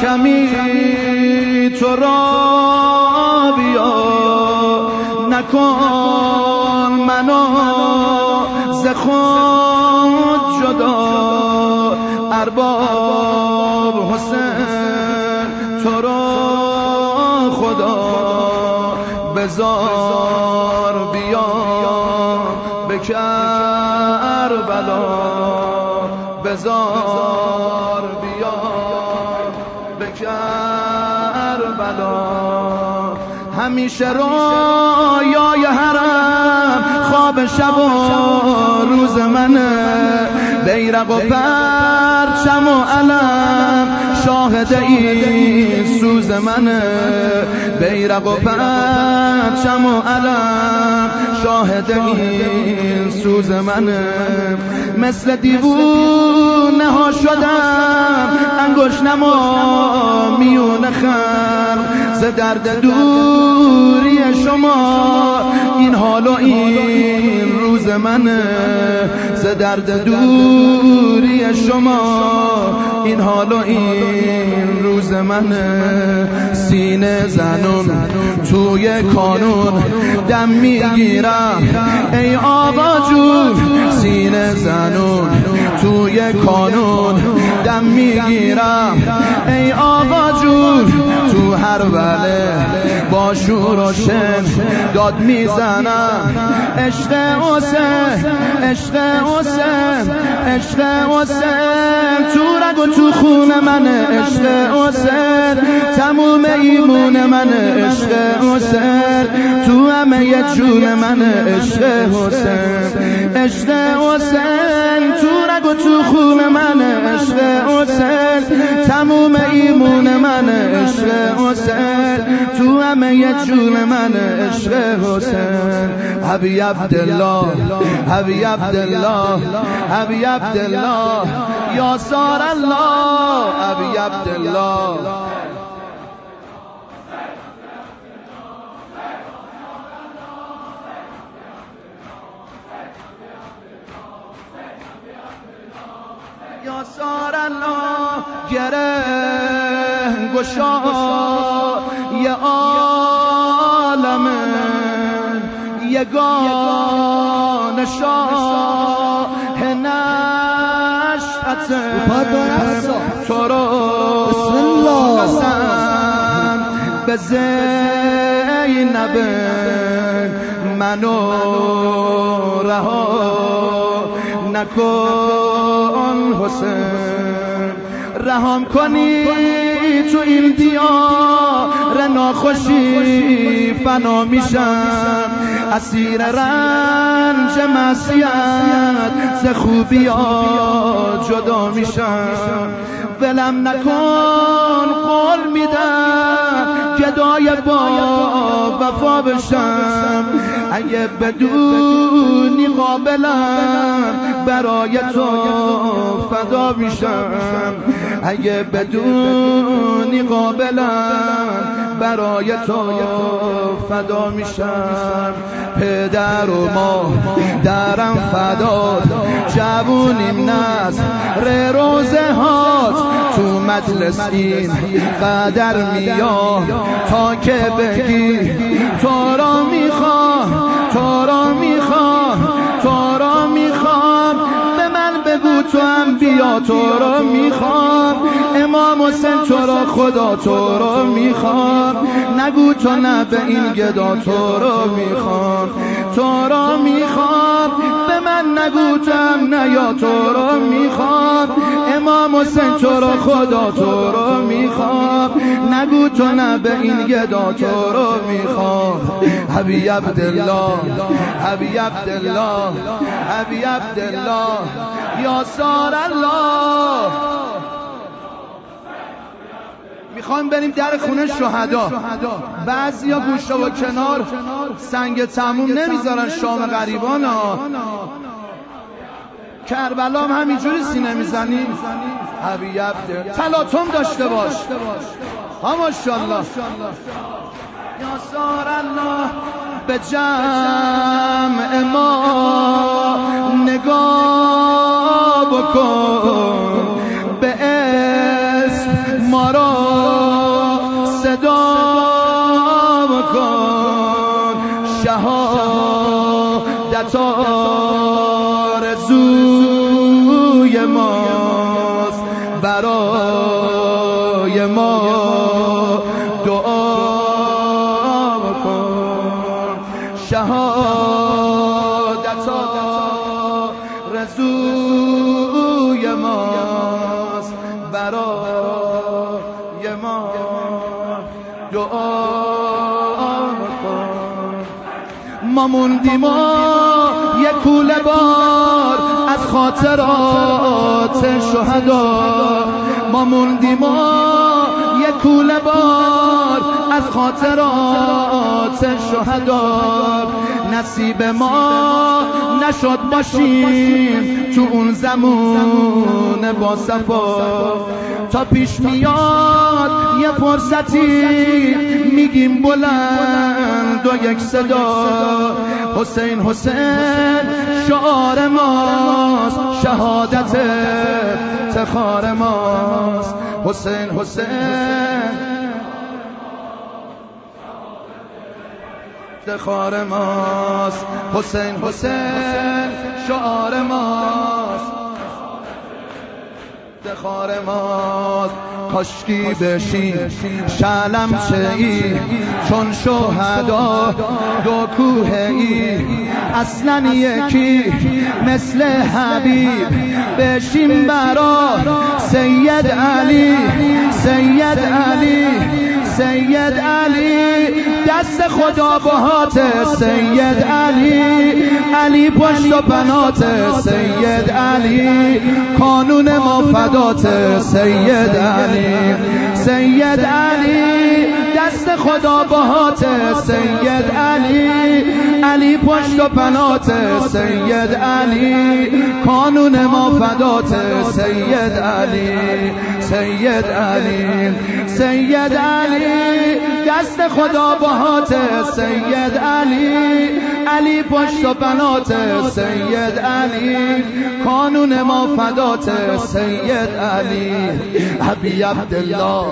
کمی تو را بیا. نکن منو ز خود جدا. ارباب حسین تو را خدا. بزار بیا به کربلا. بزار همیشه رویای حرم خواب شب و روز منه. بیرق و پرچم و علم شاهد این سوز منه. بیرق و پرچم و علم شاهد این سوز منه. مثل دیوونه ها شدم انگوش نما میون خم. ز درد دوری شما. این حال و این روز منه. ز درد دوری شما. این حال و این روز منه. سینه زنون توی کانون دم می‌گیرم. ای آقا جون سینه زنون توی کانون دم می‌گیرم. ای آقا جون تو هر وله با شور و شن داد می‌زنم. عشق حسین عشق حسین عشق حسین. تو رگ و تو خون من عشق حسین. تموم ایمون من عشق حسین. تو همه جون من عشق حسین. عشق حسین. تو رگ و تو خون من عشق حسین تموم ایمون من عشق حسین تو همه جون من عشق حسین حبی عبدالله حبی عبدالله حبی عبدالله. یا سار الله حبی عبدالله. یا سار الله گره گشا. یه عالم یگان شاه نشأت. تو رو قسم به زینب منو رها. نکن حسین. رهام کنی تو این دیار ناخوشی فنا میشم اسیر رنج مسیحت ز خوبی ها جدا میشم ولم نکن قول میدم گدای با وفا بشم. اگه بدونی قابلم برای تو فدا میشم. اگه بدونی قابلم برای تو فدا میشم. پدر و ما درم فدا. جوونیم نظر روزه هات. تو مجلس این قدر میاد. تا که بگی تو را می‌خوام تو را می‌خوام تو را می‌خوام. به من بگو تو هم بیا تو را می‌خوام. امام حسین تو را خدا تو را می‌خوام. نگو تو نه به این گدا تو را می‌خوام. تو را می‌خوام. به من نگو تو هم نیا تو را می‌خوام. امام حسین تو را خدا تو را می‌خوام. نگو تو نه به این گدا تو را می‌خوام. حبی عبدالله حبی عبدالله حبی عبدالله. یا سار الله. می‌خوایم بریم در خونه شهدا. بعضی ها گوشه و کنار سنگ تموم نمی‌ذارن شام غریبان ها. کربلا هم همینجوری سینه می‌زنیم حبی عبد تلاطم داشته باش. ها ماشاءالله. یا سار الله به جمع ما نگاه بکن. صدا بکن. شهادت آرزوی ماست. برای ما دعا بکن. شهادت آرزوی ماست. برای ما دعا ما موندیم یک کوله بار از خاطرات شهدا. ما موندیم یک کوله بار از خاطرات شهدا. نصیب ما نشد باشیم تو اون زمان با صفا. تا پیش میاد یه فرصتی میگیم بلند و یک صدا. حسین حسین شعار ماست شهادت تخار ماست. حسین حسین افتخار ماست. حسین حسین شعار ماست. افتخار ماست. کاشکی بشی شلم چه ای؟ چون شهدا دو کوه ای. اصلا یکی مثل حبیب. بشیم برا سید علی سید علی. سید علی دست خدا بهات سید علی. علی پشت و بنات سید علی. قانون ما فدات سید علی. سید علی دست خدا بهات سید علی. علی پشت و پنات سید علی. فدات سید علی سید علی سید علی. دست خدا بهات سید علی علی پشت و بنات سید علی. قانون ما فدات سید علی. حبی عبدالله.